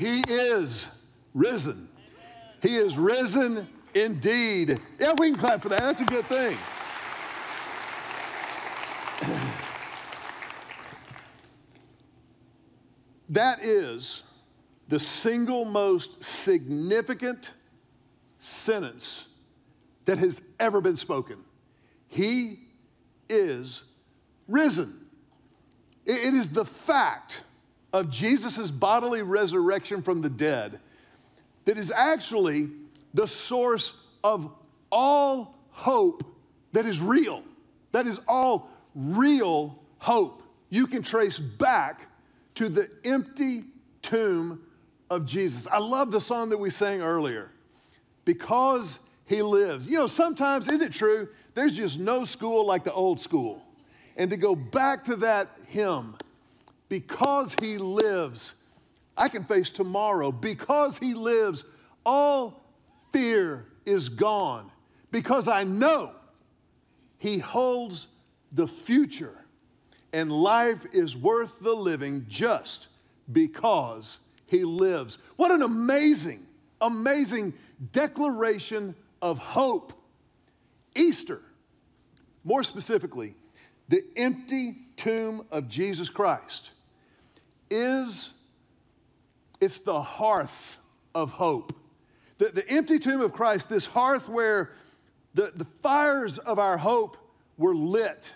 He is risen. He is risen indeed. Yeah, we can clap for that. That's a good thing. That is the single most significant sentence that has ever been spoken. He is risen. It is the fact of Jesus' bodily resurrection from the dead that is actually the source of all hope that is real. That is all real hope. You can trace back to the empty tomb of Jesus. I love the song that we sang earlier. Because he lives. You know, sometimes, isn't it true? There's just no school like the old school. And to go back to that hymn, because he lives, I can face tomorrow. Because he lives, all fear is gone. Because I know he holds the future and life is worth the living just because he lives. What an amazing, amazing declaration of hope. Easter, more specifically, the empty tomb of Jesus Christ is it's the hearth of hope. The, the empty tomb of Christ, this hearth where the, the fires of our hope were lit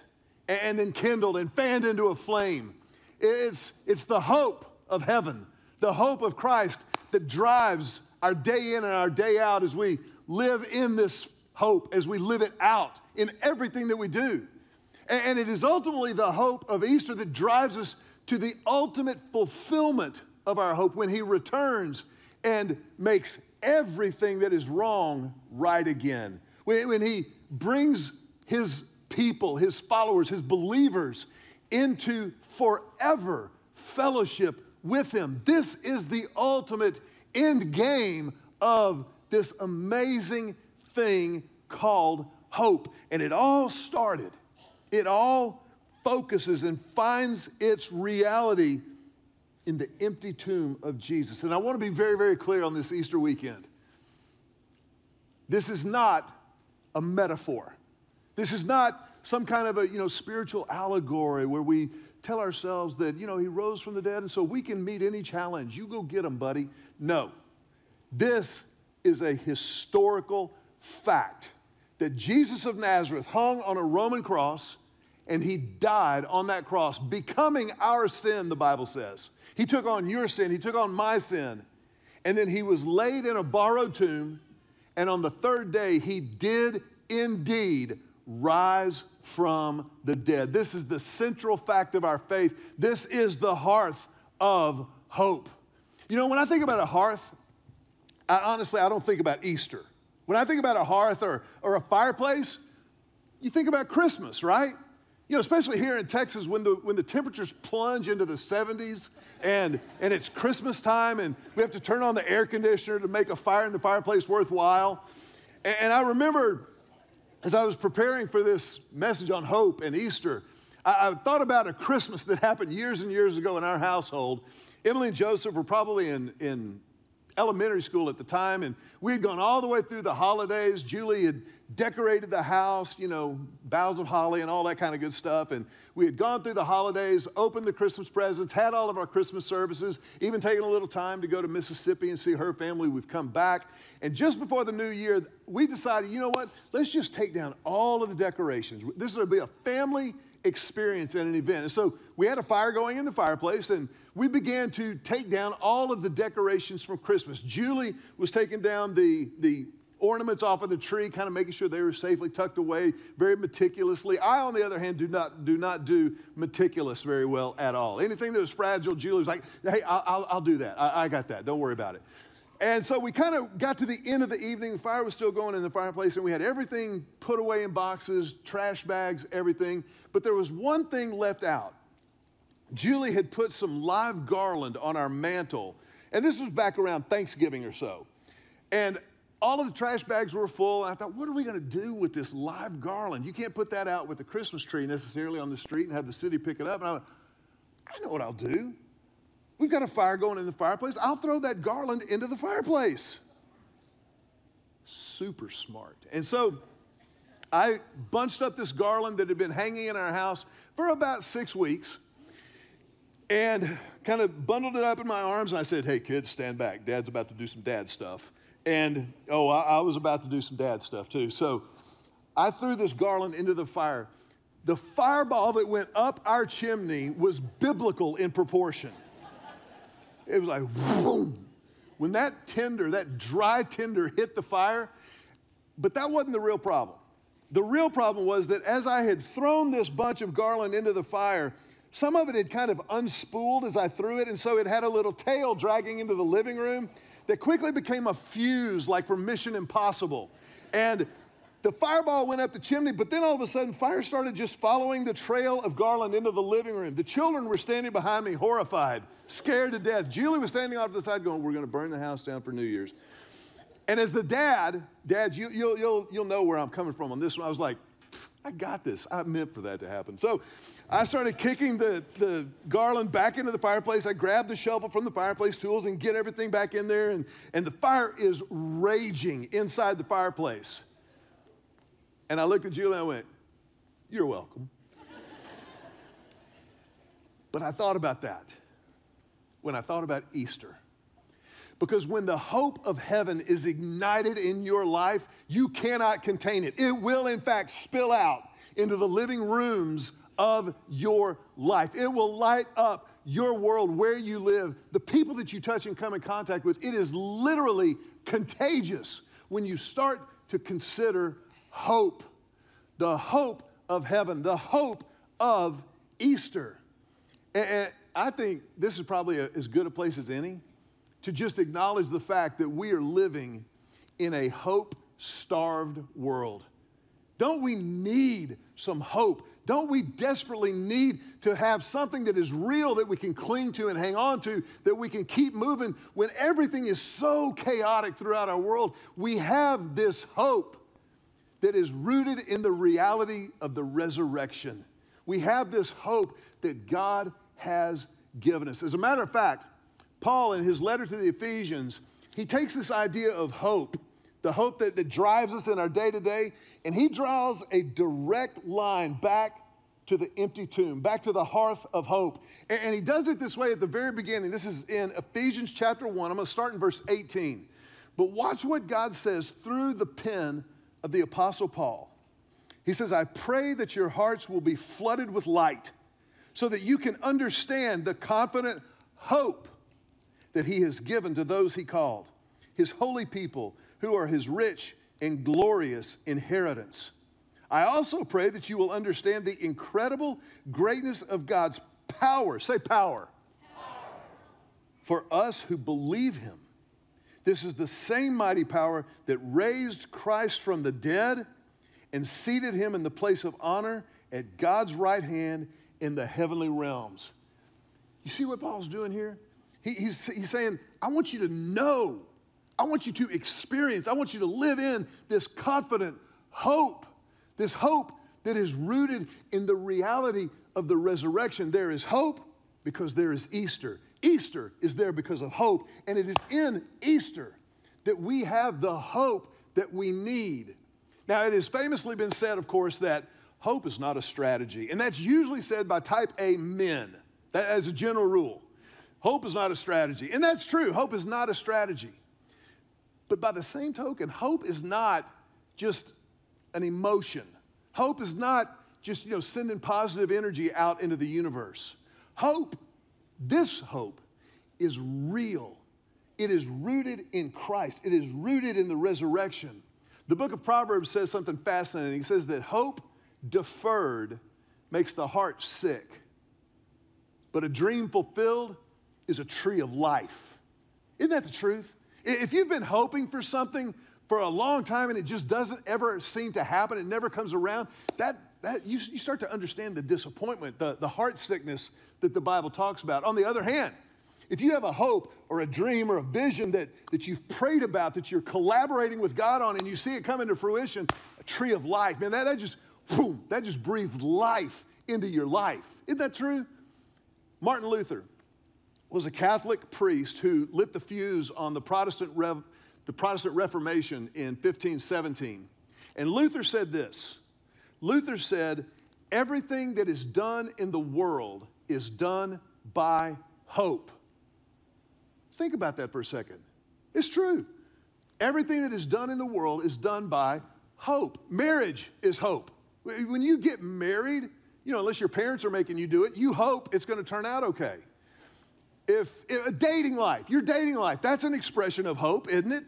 and then kindled and fanned into a flame. It's, it's the hope of heaven, the hope of Christ that drives our day in and our day out as we live in this hope, as we live it out in everything that we do. And it is ultimately the hope of Easter that drives us to the ultimate fulfillment of our hope when He returns and makes everything that is wrong right again. When, He brings His people, his followers, his believers into forever fellowship with him. This is the ultimate end game of this amazing thing called hope. And it all started, it all focuses and finds its reality in the empty tomb of Jesus. And I want to be very, very clear on this Easter weekend. This is not a metaphor. This is not some kind of a you know, spiritual allegory where we tell ourselves that you know, he rose from the dead and so we can meet any challenge. You go get him, buddy. No. This is a historical fact that Jesus of Nazareth hung on a Roman cross and he died on that cross, becoming our sin, the Bible says. He took on your sin, he took on my sin. And then he was laid in a borrowed tomb. And on the third day, he did indeed rise from the dead. This is the central fact of our faith. This is the hearth of hope. You know, when I think about a hearth, I, honestly, I don't think about Easter. When I think about a hearth or, or a fireplace, you think about Christmas, right? You know, especially here in Texas when the, when the temperatures plunge into the 70s and, and it's Christmas time and we have to turn on the air conditioner to make a fire in the fireplace worthwhile. And, and I remember as I was preparing for this message on hope and Easter, I, I, thought about a Christmas that happened years and years ago in our household. Emily and Joseph were probably in, in elementary school at the time, and we had gone all the way through the holidays. Julie had decorated the house, you know, boughs of holly and all that kind of good stuff. And we had gone through the holidays, opened the Christmas presents, had all of our Christmas services, even taken a little time to go to Mississippi and see her family. We've come back. And just before the new year, we decided, you know what? Let's just take down all of the decorations. This to be a family experience and an event. And so we had a fire going in the fireplace and we began to take down all of the decorations from Christmas. Julie was taking down the, the ornaments off of the tree, kind of making sure they were safely tucked away very meticulously. I, on the other hand, do not do, not do meticulous very well at all. Anything that was fragile, Julie was like, hey, I'll, I'll, I'll do that. I, I got that. Don't worry about it. And so we kind of got to the end of the evening. The fire was still going in the fireplace, and we had everything put away in boxes, trash bags, everything. But there was one thing left out. Julie had put some live garland on our mantle, and this was back around Thanksgiving or so. And all of the trash bags were full. I thought, what are we going to do with this live garland? You can't put that out with the Christmas tree necessarily on the street and have the city pick it up. And I went, I know what I'll do. we've got a fire going in the fireplace. I'll throw that garland into the fireplace. Super smart. And so I bunched up this garland that had been hanging in our house for about six weeks and kind of bundled it up in my arms. And I said, Hey, kids, stand back. Dad's about to do some dad stuff. And oh, I, I was about to do some dad stuff too. So I threw this garland into the fire. The fireball that went up our chimney was biblical in proportion. It was like, boom. When that tinder, that dry tinder hit the fire, but that wasn't the real problem. The real problem was that as I had thrown this bunch of garland into the fire, some of it had kind of unspooled as I threw it, and so it had a little tail dragging into the living room that quickly became a fuse, like from Mission Impossible. And the fireball went up the chimney, but then all of a sudden, fire started just following the trail of garland into the living room. The children were standing behind me, horrified, scared to death. Julie was standing off to the side, going, We're going to burn the house down for New Year's. And as the dad, dads, you, you'll, you'll, you'll know where I'm coming from on this one. I was like, I got this. I meant for that to happen. So I started kicking the, the garland back into the fireplace. I grabbed the shovel from the fireplace tools and get everything back in there. And, and the fire is raging inside the fireplace. And I looked at Julie and I went, You're welcome. but I thought about that when I thought about Easter. Because when the hope of heaven is ignited in your life, you cannot contain it. It will, in fact, spill out into the living rooms of your life. It will light up your world where you live, the people that you touch and come in contact with. It is literally contagious when you start to consider hope, the hope of heaven, the hope of Easter. And I think this is probably as good a place as any to just acknowledge the fact that we are living in a hope starved world. Don't we need some hope? Don't we desperately need to have something that is real that we can cling to and hang on to, that we can keep moving when everything is so chaotic throughout our world? We have this hope that is rooted in the reality of the resurrection. We have this hope that God has given us. As a matter of fact, Paul, in his letter to the Ephesians, he takes this idea of hope, the hope that, that drives us in our day to day, and he draws a direct line back to the empty tomb, back to the hearth of hope. And, he does it this way at the very beginning. This is in Ephesians chapter 1. I'm going to start in verse 18. But watch what God says through the pen of the Apostle Paul. He says, I pray that your hearts will be flooded with light so that you can understand the confident hope that he has given to those he called, his holy people who are his rich and glorious inheritance. I also pray that you will understand the incredible greatness of God's power. Say power. power. For us who believe him. This is the same mighty power that raised Christ from the dead and seated him in the place of honor at God's right hand in the heavenly realms. You see what Paul's doing here? He, he's, he's saying, I want you to know, I want you to experience, I want you to live in this confident hope, this hope that is rooted in the reality of the resurrection. There is hope because there is Easter. Easter is there because of hope. And it is in Easter that we have the hope that we need. Now, it has famously been said, of course, that hope is not a strategy. And that's usually said by type A men, that, as a general rule. Hope is not a strategy. And that's true. Hope is not a strategy. But by the same token, hope is not just an emotion. Hope is not just, you know, sending positive energy out into the universe. Hope this hope is real. It is rooted in Christ. It is rooted in the resurrection. The book of Proverbs says something fascinating. It says that hope deferred makes the heart sick, but a dream fulfilled is a tree of life. Isn't that the truth? If you've been hoping for something for a long time and it just doesn't ever seem to happen, it never comes around, that, that you, you start to understand the disappointment, the, the heart sickness that the Bible talks about. On the other hand, if you have a hope or a dream or a vision that, that you've prayed about, that you're collaborating with God on, and you see it come into fruition, a tree of life, man, that, that just, boom, that just breathes life into your life. Isn't that true? Martin Luther, was a Catholic priest who lit the fuse on the Protestant, Rev, the Protestant Reformation in 1517. And Luther said this Luther said, Everything that is done in the world is done by hope. Think about that for a second. It's true. Everything that is done in the world is done by hope. Marriage is hope. When you get married, you know, unless your parents are making you do it, you hope it's going to turn out okay. If, if a dating life, your dating life, that's an expression of hope, isn't it?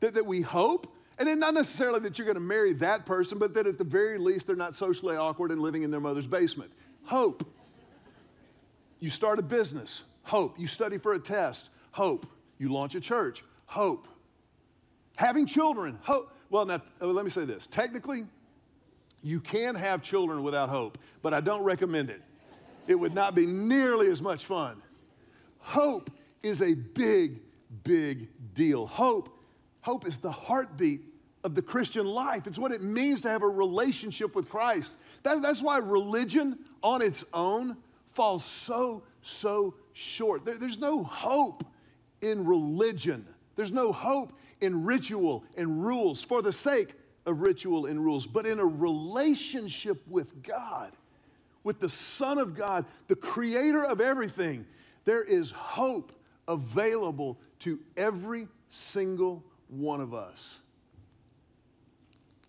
That, that we hope. And then not necessarily that you're going to marry that person, but that at the very least they're not socially awkward and living in their mother's basement. Hope. You start a business, hope. You study for a test, hope. You launch a church, hope. Having children, hope. Well, now, uh, let me say this. Technically, you can have children without hope, but I don't recommend it. It would not be nearly as much fun. Hope is a big, big deal. Hope, hope is the heartbeat of the Christian life. It's what it means to have a relationship with Christ. That, that's why religion on its own falls so, so short. There, there's no hope in religion. There's no hope in ritual and rules for the sake of ritual and rules, but in a relationship with God, with the Son of God, the creator of everything, there is hope available to every single one of us.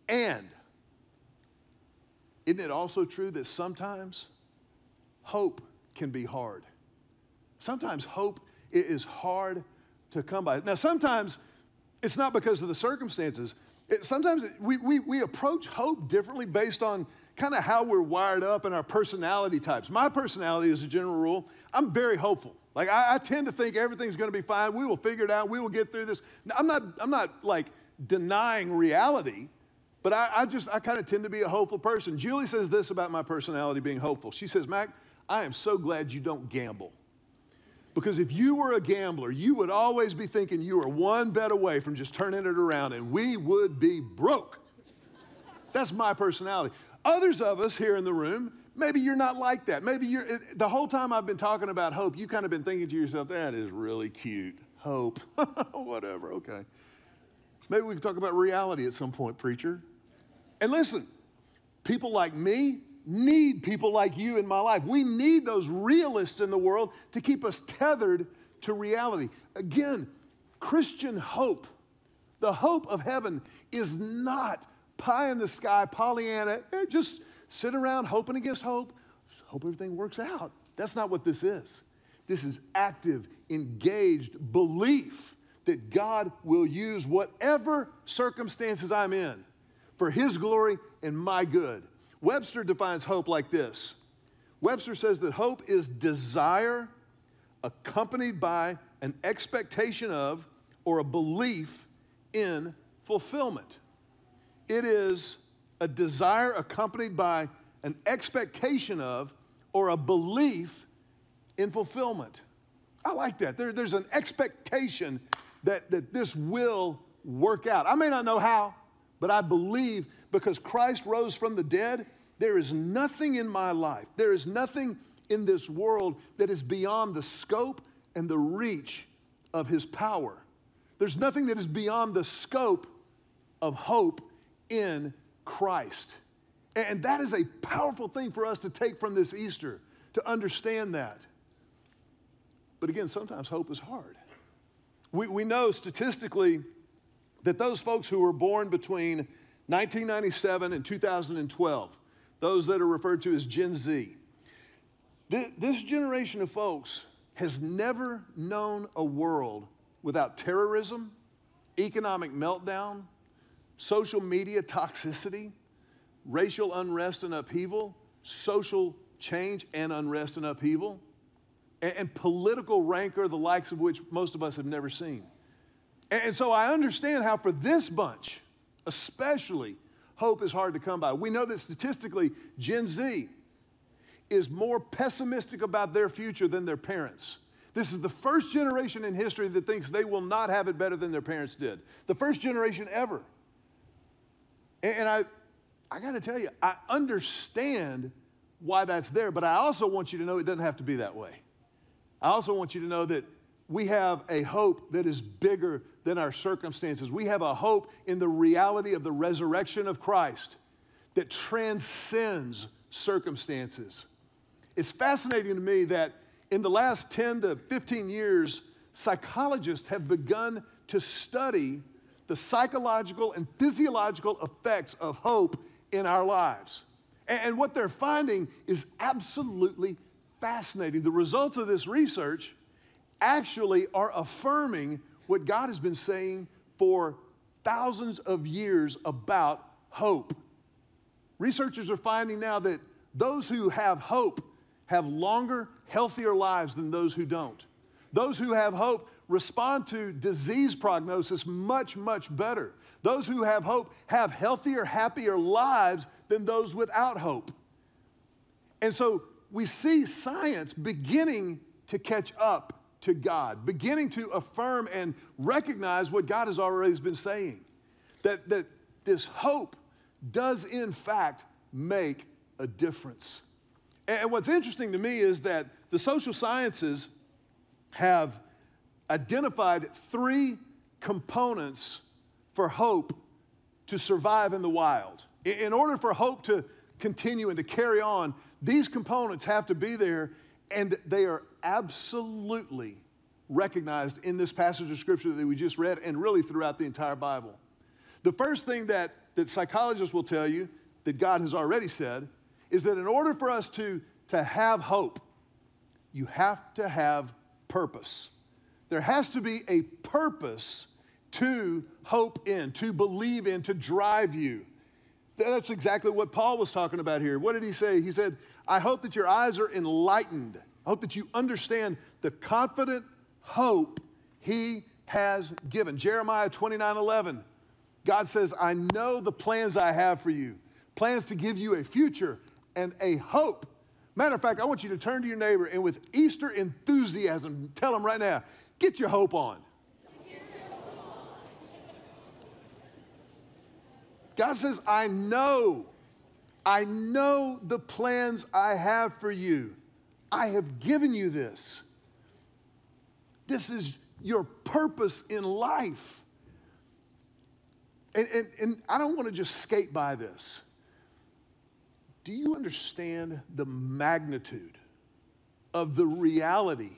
And isn't it also true that sometimes hope can be hard? Sometimes hope is hard to come by. Now, sometimes it's not because of the circumstances. It, sometimes we, we, we approach hope differently based on kind of how we're wired up and our personality types. My personality, as a general rule, I'm very hopeful. Like I, I tend to think everything's going to be fine. We will figure it out. We will get through this. I'm not. I'm not like denying reality, but I, I just I kind of tend to be a hopeful person. Julie says this about my personality being hopeful. She says, Mac, I am so glad you don't gamble. Because if you were a gambler, you would always be thinking you were one bet away from just turning it around and we would be broke. That's my personality. Others of us here in the room, maybe you're not like that. Maybe you're, the whole time I've been talking about hope, you kind of been thinking to yourself, that is really cute. Hope. Whatever, okay. Maybe we can talk about reality at some point, preacher. And listen, people like me, need people like you in my life. We need those realists in the world to keep us tethered to reality. Again, Christian hope, the hope of heaven, is not pie in the sky, Pollyanna, eh, just sit around hoping against hope, hope everything works out. That's not what this is. This is active, engaged belief that God will use whatever circumstances I'm in for His glory and my good. Webster defines hope like this Webster says that hope is desire accompanied by an expectation of or a belief in fulfillment. It is a desire accompanied by an expectation of or a belief in fulfillment. I like that. There, there's an expectation that, that this will work out. I may not know how, but I believe because Christ rose from the dead, there is nothing in my life, there is nothing in this world that is beyond the scope and the reach of his power. There's nothing that is beyond the scope of hope in Christ. And that is a powerful thing for us to take from this Easter, to understand that. But again, sometimes hope is hard. We, we know statistically that those folks who were born between 1997 and 2012, those that are referred to as Gen Z. This generation of folks has never known a world without terrorism, economic meltdown, social media toxicity, racial unrest and upheaval, social change and unrest and upheaval, and, political rancor, the likes of which most of us have never seen. and so I understand how, for this bunch, especially, hope is hard to come by. We know that statistically, Gen Z is more pessimistic about their future than their parents. This is the first generation in history that thinks they will not have it better than their parents did. The first generation ever. And I, I got to tell you, I understand why that's there, but I also want you to know it doesn't have to be that way. I also want you to know that we have a hope that is bigger than our circumstances. We have a hope in the reality of the resurrection of Christ that transcends circumstances. It's fascinating to me that in the last 10 to 15 years, psychologists have begun to study the psychological and physiological effects of hope in our lives. And what they're finding is absolutely fascinating. The results of this research actually are affirming what God has been saying for thousands of years about hope. Researchers are finding now that those who have hope have longer, healthier lives than those who don't. Those who have hope respond to disease prognosis much, much better. Those who have hope have healthier, happier lives than those without hope. And so we see science beginning to catch up to God, beginning to affirm and recognize what God has already been saying that, that this hope does, in fact, make a difference. And what's interesting to me is that the social sciences have identified three components for hope to survive in the wild. In order for hope to continue and to carry on, these components have to be there, and they are absolutely recognized in this passage of scripture that we just read and really throughout the entire Bible. The first thing that, that psychologists will tell you that God has already said is that in order for us to, to have hope, you have to have purpose. There has to be a purpose to hope in, to believe in, to drive you. That's exactly what Paul was talking about here. What did he say? He said, I hope that your eyes are enlightened. I hope that you understand the confident hope he has given. Jeremiah 29 11. God says, I know the plans I have for you, plans to give you a future and a hope. Matter of fact, I want you to turn to your neighbor and with Easter enthusiasm, tell him right now, get your hope on. God says, I know, I know the plans I have for you. I have given you this. This is your purpose in life. And, and, and I don't want to just skate by this. Do you understand the magnitude of the reality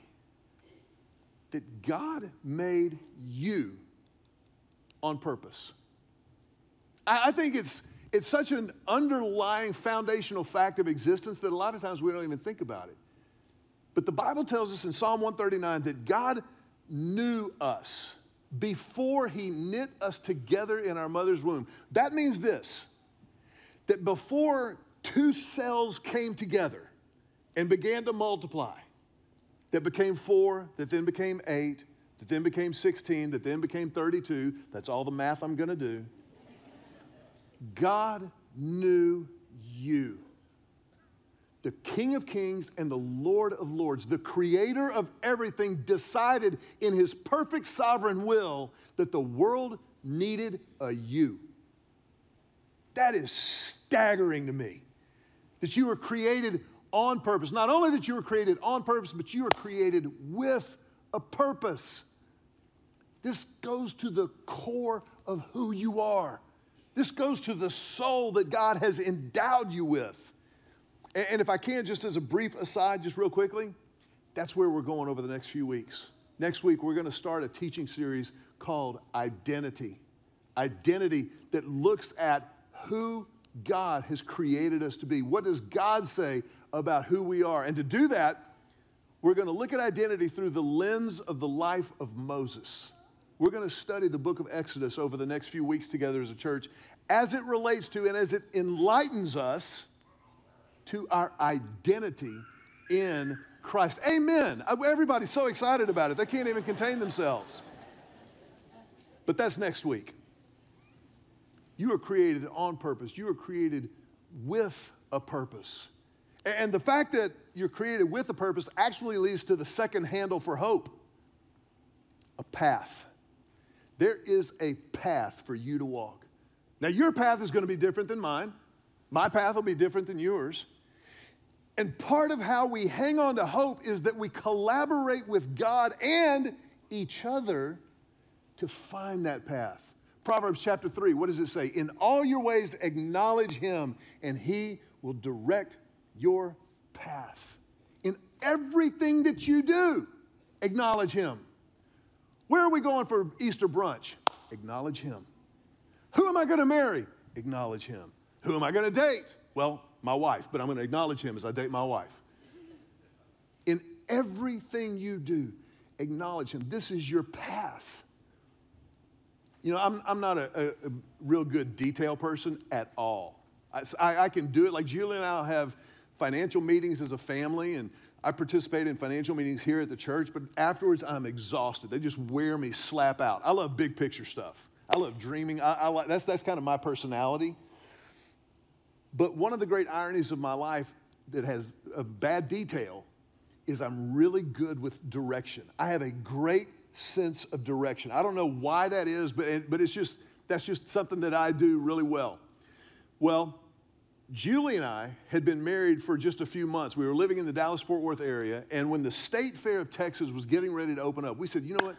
that God made you on purpose? I, I think it's, it's such an underlying foundational fact of existence that a lot of times we don't even think about it. But the Bible tells us in Psalm 139 that God knew us before he knit us together in our mother's womb. That means this that before two cells came together and began to multiply, that became four, that then became eight, that then became 16, that then became 32. That's all the math I'm gonna do. God knew you. The King of Kings and the Lord of Lords, the creator of everything, decided in his perfect sovereign will that the world needed a you. That is staggering to me that you were created on purpose. Not only that you were created on purpose, but you were created with a purpose. This goes to the core of who you are. This goes to the soul that God has endowed you with. And if I can, just as a brief aside, just real quickly, that's where we're going over the next few weeks. Next week, we're going to start a teaching series called Identity. Identity that looks at who God has created us to be. What does God say about who we are? And to do that, we're going to look at identity through the lens of the life of Moses. We're going to study the book of Exodus over the next few weeks together as a church as it relates to and as it enlightens us to our identity in Christ. Amen. Uh, everybody's so excited about it, they can't even contain themselves. But that's next week. You are created on purpose, you are created with a purpose. And the fact that you're created with a purpose actually leads to the second handle for hope a path. There is a path for you to walk. Now, your path is going to be different than mine. My path will be different than yours. And part of how we hang on to hope is that we collaborate with God and each other to find that path. Proverbs chapter 3, what does it say? In all your ways, acknowledge him, and he will direct your path. In everything that you do, acknowledge him. Where are we going for Easter brunch? Acknowledge him. Who am I going to marry? Acknowledge him. Who am I going to date? Well, my wife, but I'm going to acknowledge him as I date my wife. In everything you do, acknowledge him. This is your path. You know, I'm, I'm not a, a, a real good detail person at all. I, I, I, can do it. Like Julie and I have financial meetings as a family, and I participate in financial meetings here at the church, but afterwards I'm exhausted. They just wear me slap out. I love big picture stuff. I love dreaming. I, I like, that's, that's kind of my personality. But one of the great ironies of my life that has of bad detail is I'm really good with direction. I have a great sense of direction. I don't know why that is, but, but it's just, that's just something that I do really well. Well, Julie and I had been married for just a few months. We were living in the Dallas Fort Worth area, and when the State Fair of Texas was getting ready to open up, we said, you know what?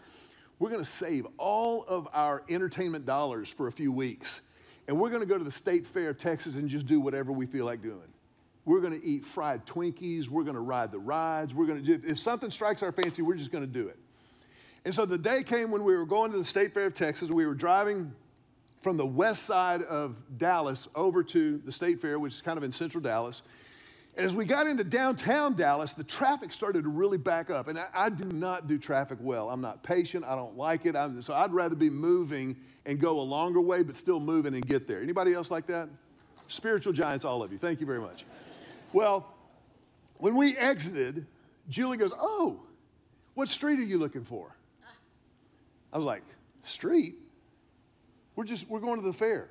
We're gonna save all of our entertainment dollars for a few weeks and we're going to go to the State Fair of Texas and just do whatever we feel like doing. We're going to eat fried Twinkies. We're going to ride the rides. We're going to do, if something strikes our fancy, we're just going to do it. And so the day came when we were going to the State Fair of Texas. We were driving from the west side of Dallas over to the State Fair, which is kind of in central Dallas. And as we got into downtown Dallas, the traffic started to really back up. And I, I do not do traffic well. I'm not patient. I don't like it. I'm, so I'd rather be moving and go a longer way, but still moving and get there. Anybody else like that? Spiritual giants, all of you. Thank you very much. Well, when we exited, Julie goes, Oh, what street are you looking for? I was like, Street? We're just, we're going to the fair.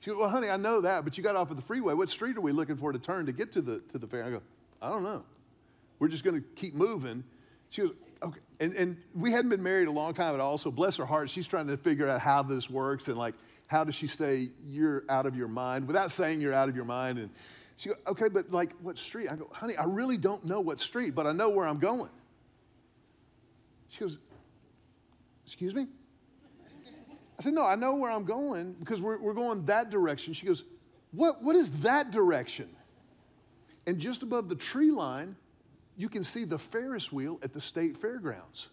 She goes, Well, honey, I know that, but you got off of the freeway. What street are we looking for to turn to get to the, to the fair? I go, I don't know. We're just going to keep moving. She goes, Okay. And, and we hadn't been married a long time at all, so bless her heart, she's trying to figure out how this works and like, how does she say you're out of your mind without saying you're out of your mind? And she goes, okay, but like what street? I go, honey, I really don't know what street, but I know where I'm going. She goes, excuse me? I said, no, I know where I'm going because we're, we're going that direction. She goes, what, what is that direction? And just above the tree line you can see the Ferris wheel at the state fairgrounds.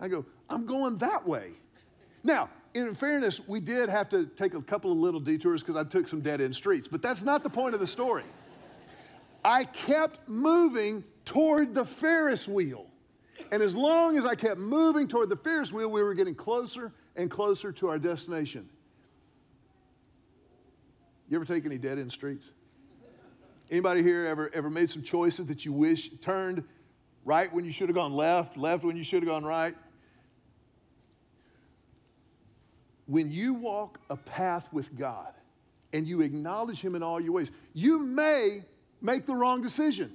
I go, I'm going that way. Now, in fairness, we did have to take a couple of little detours because I took some dead end streets, but that's not the point of the story. I kept moving toward the Ferris wheel. And as long as I kept moving toward the Ferris wheel, we were getting closer and closer to our destination. You ever take any dead end streets? Anybody here ever, ever made some choices that you wish turned right when you should have gone left, left when you should have gone right? When you walk a path with God and you acknowledge Him in all your ways, you may make the wrong decision.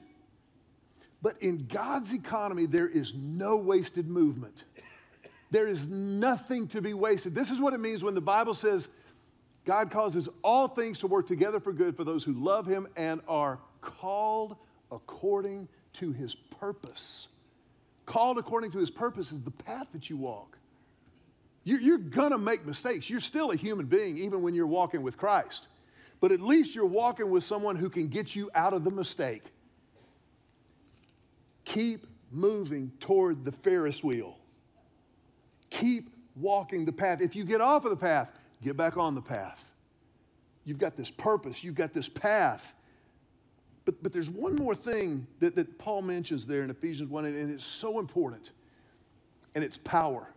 But in God's economy, there is no wasted movement. There is nothing to be wasted. This is what it means when the Bible says, God causes all things to work together for good for those who love him and are called according to his purpose. Called according to his purpose is the path that you walk. You're, gonna make mistakes. You're still a human being, even when you're walking with Christ. But at least you're walking with someone who can get you out of the mistake. Keep moving toward the Ferris wheel. Keep walking the path. If you get off of the path, Get back on the path. You've got this purpose, you've got this path. But, but there's one more thing that, that Paul mentions there in Ephesians 1, and it's so important, and it's power.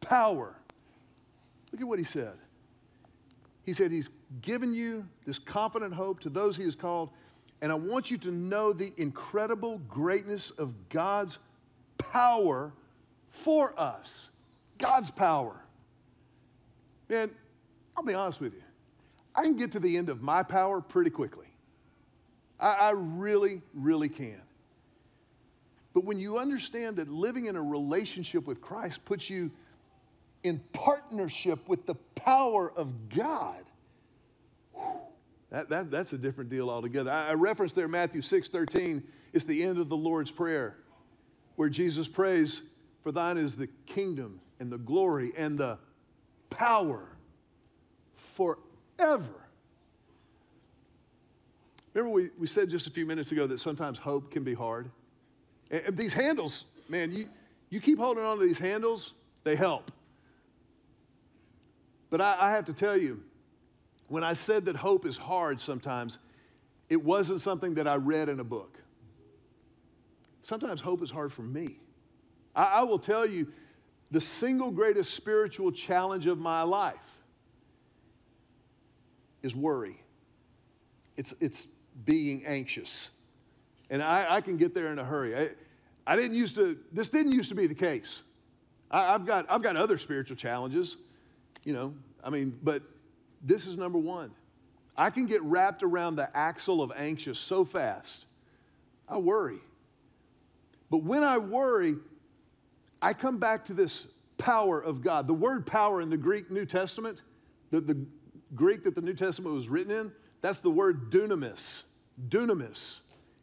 Power. Look at what he said. He said, He's given you this confident hope to those He has called, and I want you to know the incredible greatness of God's power for us. God's power. Man, I'll be honest with you. I can get to the end of my power pretty quickly. I, I really, really can. But when you understand that living in a relationship with Christ puts you in partnership with the power of God, That, that, that's a different deal altogether. I, I referenced there Matthew 6 13. It's the end of the Lord's Prayer, where Jesus prays, For thine is the kingdom and the glory and the power forever. Remember, we, we said just a few minutes ago that sometimes hope can be hard? And, these handles, man, you, you keep holding on to these handles, they help. But I, I have to tell you, when I said that hope is hard sometimes, it wasn't something that I read in a book. Sometimes hope is hard for me. I, I will tell you the single greatest spiritual challenge of my life is worry. It's, it's being anxious. And I, I can get there in a hurry. I, I didn't used to, this didn't used to be the case. I, I've, got, I've got other spiritual challenges, you know, I mean, but this is number one. I can get wrapped around the axle of anxious so fast. I worry. But when I worry, I come back to this power of God. The word power in the Greek New Testament, the, the Greek that the New Testament was written in, that's the word dunamis. Dunamis.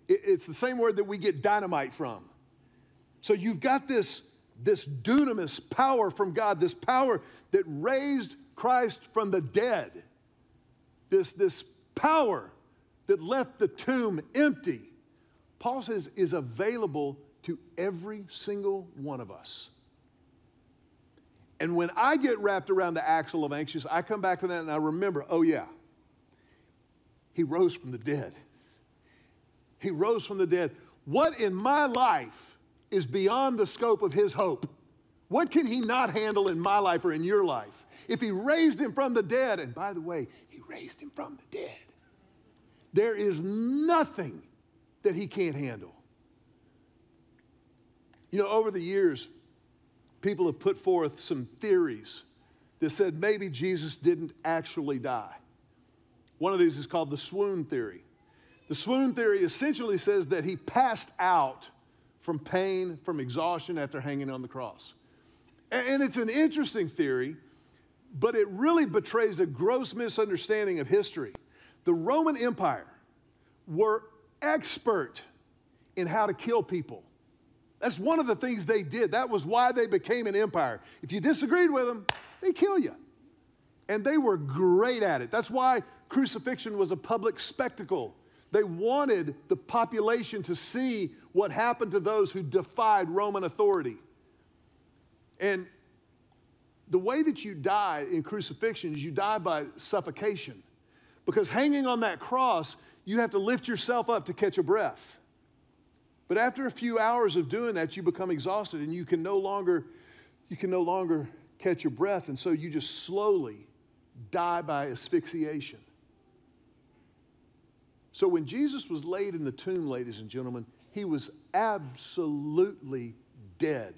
It, it's the same word that we get dynamite from. So you've got this, this dunamis power from God, this power that raised Christ from the dead, this, this power that left the tomb empty. Paul says is available to every single one of us. And when I get wrapped around the axle of anxious, I come back to that and I remember, oh yeah, he rose from the dead. He rose from the dead. What in my life is beyond the scope of his hope? What can he not handle in my life or in your life? If he raised him from the dead, and by the way, he raised him from the dead, there is nothing that he can't handle. You know, over the years, people have put forth some theories that said maybe Jesus didn't actually die. One of these is called the swoon theory. The swoon theory essentially says that he passed out from pain, from exhaustion after hanging on the cross. And it's an interesting theory, but it really betrays a gross misunderstanding of history. The Roman Empire were expert in how to kill people. That's one of the things they did. That was why they became an empire. If you disagreed with them, they kill you. And they were great at it. That's why crucifixion was a public spectacle. They wanted the population to see what happened to those who defied Roman authority. And the way that you die in crucifixion is you die by suffocation. Because hanging on that cross, you have to lift yourself up to catch a breath. But after a few hours of doing that, you become exhausted and you can no longer, you can no longer catch your breath. And so you just slowly die by asphyxiation. So when Jesus was laid in the tomb, ladies and gentlemen, he was absolutely dead.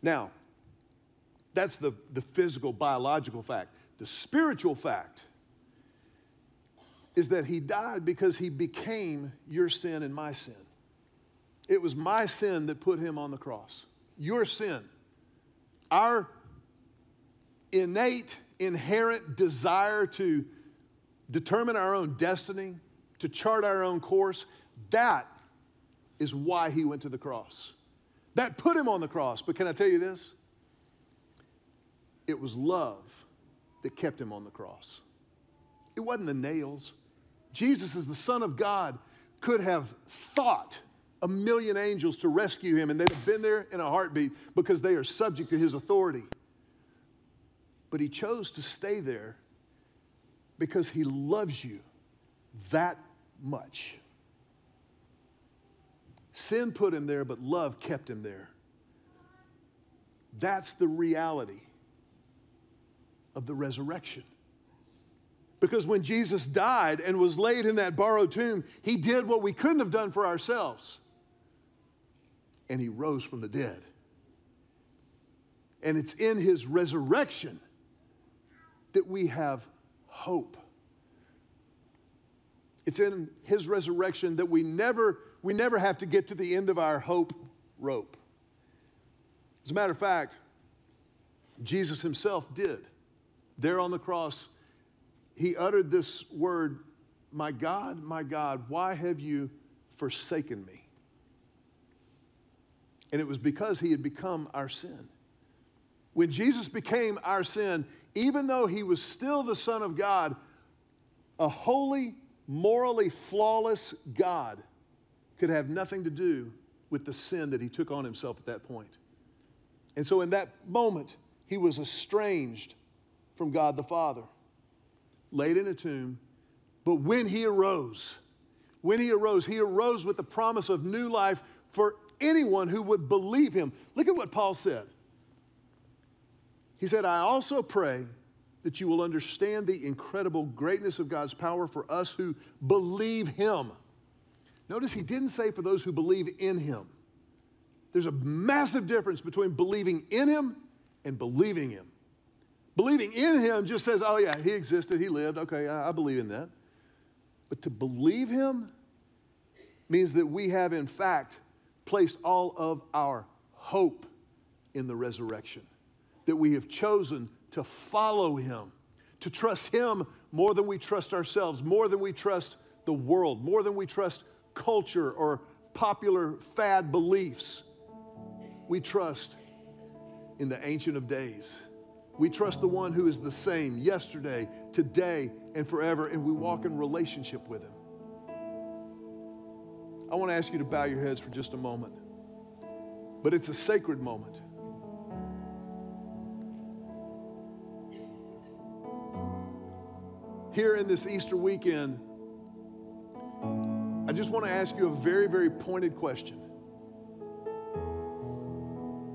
Now, that's the, the physical, biological fact. The spiritual fact is that he died because he became your sin and my sin. It was my sin that put him on the cross. Your sin. Our innate, inherent desire to determine our own destiny, to chart our own course, that is why he went to the cross. That put him on the cross. But can I tell you this? It was love that kept him on the cross. It wasn't the nails, Jesus, as the Son of God, could have thought a million angels to rescue him, and they'd have been there in a heartbeat because they are subject to his authority. But he chose to stay there because he loves you that much. Sin put him there, but love kept him there. That's the reality of the resurrection. Because when Jesus died and was laid in that borrowed tomb, he did what we couldn't have done for ourselves. And he rose from the dead. And it's in his resurrection that we have hope. It's in his resurrection that we never, we never have to get to the end of our hope rope. As a matter of fact, Jesus himself did. There on the cross, he uttered this word, My God, my God, why have you forsaken me? And it was because he had become our sin. When Jesus became our sin, even though he was still the Son of God, a holy, morally flawless God could have nothing to do with the sin that he took on himself at that point. And so in that moment, he was estranged from God the Father, laid in a tomb. But when he arose, when he arose, he arose with the promise of new life for anyone who would believe him. Look at what Paul said. He said, I also pray that you will understand the incredible greatness of God's power for us who believe him. Notice he didn't say for those who believe in him. There's a massive difference between believing in him and believing him. Believing in him just says, oh, yeah, he existed, he lived. Okay, I, I believe in that. But to believe him means that we have, in fact, placed all of our hope in the resurrection, that we have chosen to follow him, to trust him more than we trust ourselves, more than we trust the world, more than we trust culture or popular fad beliefs. We trust in the Ancient of Days. We trust the one who is the same yesterday, today, and forever, and we walk in relationship with him. I want to ask you to bow your heads for just a moment. But it's a sacred moment. Here in this Easter weekend, I just want to ask you a very, very pointed question.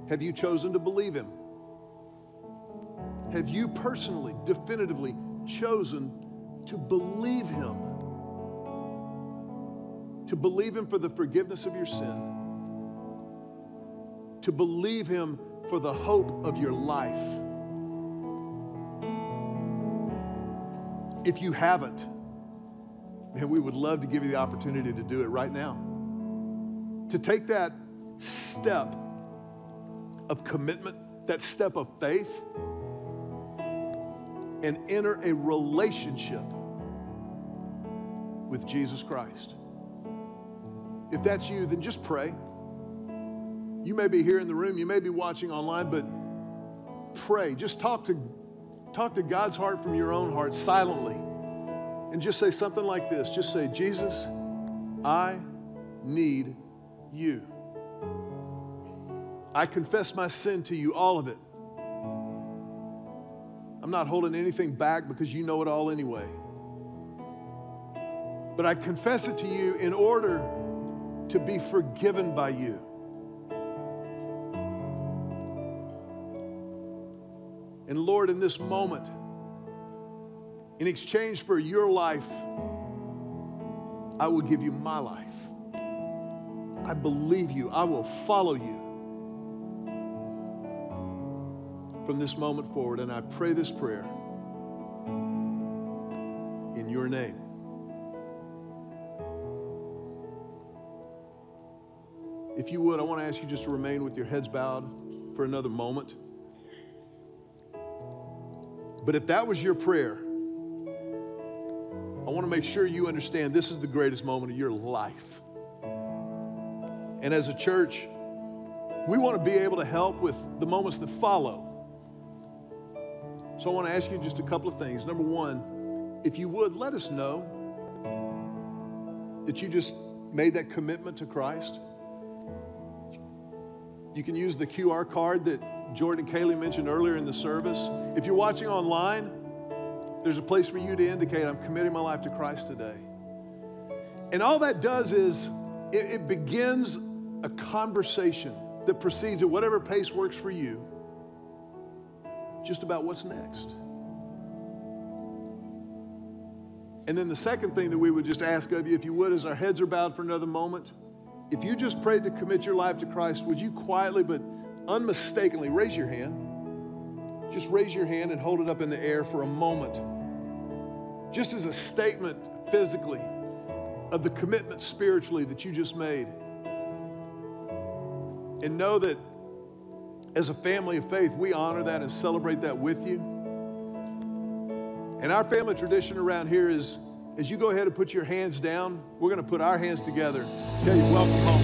Have you chosen to believe Him? Have you personally, definitively chosen to believe Him? to believe Him for the forgiveness of your sin, to believe Him for the hope of your life. If you haven't, man, we would love to give you the opportunity to do it right now. To take that step of commitment, that step of faith, and enter a relationship with Jesus Christ. If that's you, then just pray. You may be here in the room, you may be watching online, but pray. Just talk to, talk to God's heart from your own heart silently. And just say something like this just say, Jesus, I need you. I confess my sin to you, all of it. I'm not holding anything back because you know it all anyway. But I confess it to you in order to be forgiven by you. And Lord, in this moment, in exchange for your life, I will give you my life. I believe you. I will follow you from this moment forward. And I pray this prayer in your name. If you would, I want to ask you just to remain with your heads bowed for another moment. But if that was your prayer, I want to make sure you understand this is the greatest moment of your life. And as a church, we want to be able to help with the moments that follow. So I want to ask you just a couple of things. Number one, if you would, let us know that you just made that commitment to Christ. You can use the QR card that Jordan Kaylee mentioned earlier in the service. If you're watching online, there's a place for you to indicate, I'm committing my life to Christ today. And all that does is it, it begins a conversation that proceeds at whatever pace works for you, just about what's next. And then the second thing that we would just ask of you, if you would, as our heads are bowed for another moment, if you just prayed to commit your life to Christ, would you quietly but unmistakably raise your hand? Just raise your hand and hold it up in the air for a moment. Just as a statement physically of the commitment spiritually that you just made. And know that as a family of faith, we honor that and celebrate that with you. And our family tradition around here is as you go ahead and put your hands down, we're going to put our hands together. Tell you welcome home.